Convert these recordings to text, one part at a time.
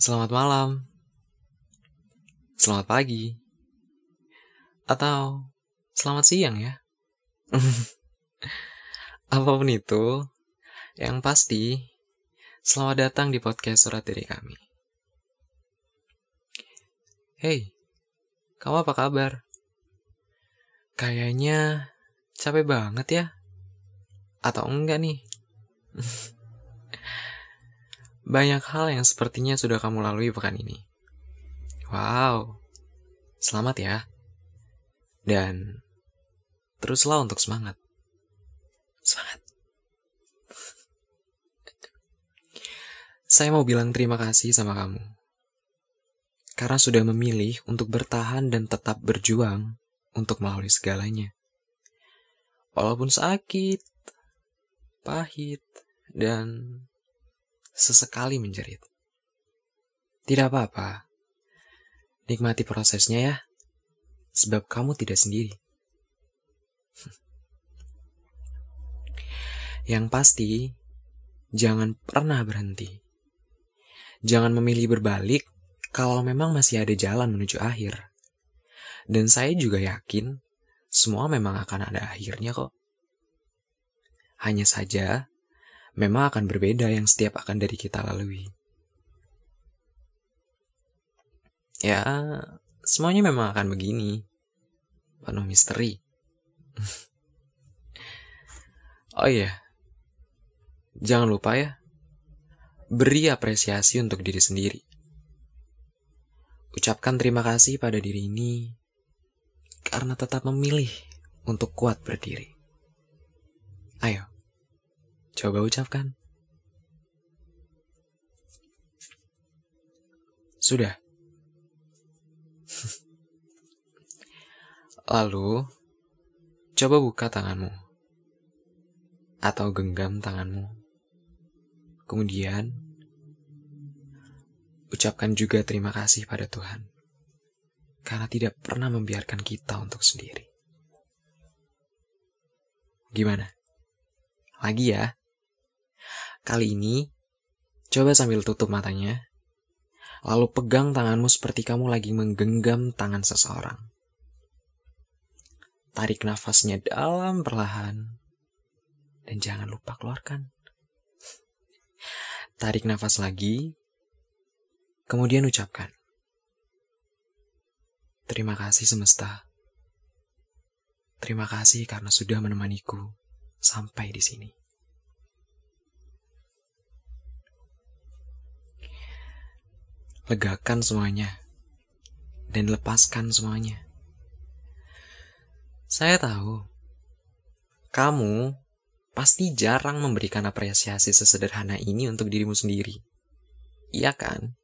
Selamat malam, selamat pagi, atau selamat siang ya. Apa pun itu, yang pasti, selamat datang di podcast surat dari kami. Hey, kamu apa kabar? Kayaknya capek banget ya? Atau enggak nih? Banyak hal yang sepertinya sudah kamu lalui pekan ini. Wow, selamat ya. Dan teruslah untuk semangat. Semangat. Saya mau bilang terima kasih sama kamu. Karena sudah memilih untuk bertahan dan tetap berjuang untuk melalui segalanya. Walaupun sakit, pahit, dan sesekali menjerit. Tidak apa-apa. Nikmati prosesnya ya. Sebab kamu tidak sendiri. Yang pasti, jangan pernah berhenti. Jangan memilih berbalik kalau memang masih ada jalan menuju akhir. Dan saya juga yakin semua memang akan ada akhirnya kok. Hanya saja, memang akan berbeda yang setiap akan dari kita lalui. Ya, semuanya memang akan begini. Penuh misteri. oh iya, jangan lupa ya, beri apresiasi untuk diri sendiri. Ucapkan terima kasih pada diri ini karena tetap memilih untuk kuat berdiri. Ayo, Coba ucapkan. Sudah. Lalu, coba buka tanganmu. Atau genggam tanganmu. Kemudian, ucapkan juga terima kasih pada Tuhan. Karena tidak pernah membiarkan kita untuk sendiri. Gimana? Lagi ya? Kali ini, coba sambil tutup matanya, lalu pegang tanganmu seperti kamu lagi menggenggam tangan seseorang. Tarik nafasnya dalam perlahan, dan jangan lupa keluarkan. Tarik nafas lagi, kemudian ucapkan. Terima kasih semesta. Terima kasih karena sudah menemaniku sampai di sini. Legakan semuanya, dan lepaskan semuanya. Saya tahu, kamu pasti jarang memberikan apresiasi sesederhana ini untuk dirimu sendiri. Iya kan?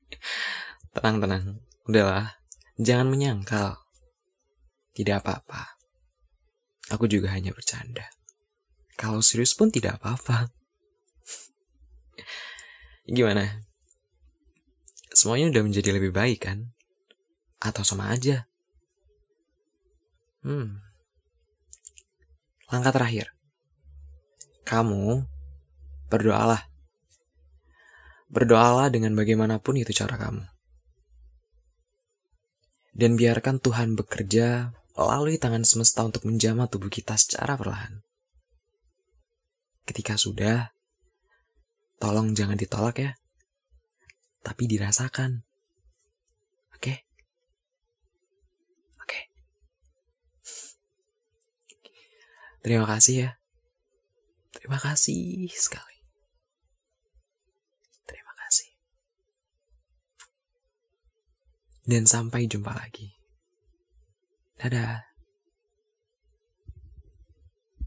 tenang, tenang. Udahlah, jangan menyangkal. Tidak apa-apa. Aku juga hanya bercanda. Kalau serius pun tidak apa-apa. Gimana? Semuanya udah menjadi lebih baik kan? Atau sama aja? Hmm. Langkah terakhir. Kamu berdoalah. Berdoalah dengan bagaimanapun itu cara kamu. Dan biarkan Tuhan bekerja melalui tangan semesta untuk menjamah tubuh kita secara perlahan. Ketika sudah, tolong jangan ditolak ya tapi dirasakan. Oke? Oke. Terima kasih ya. Terima kasih sekali. Terima kasih. Dan sampai jumpa lagi. Dadah.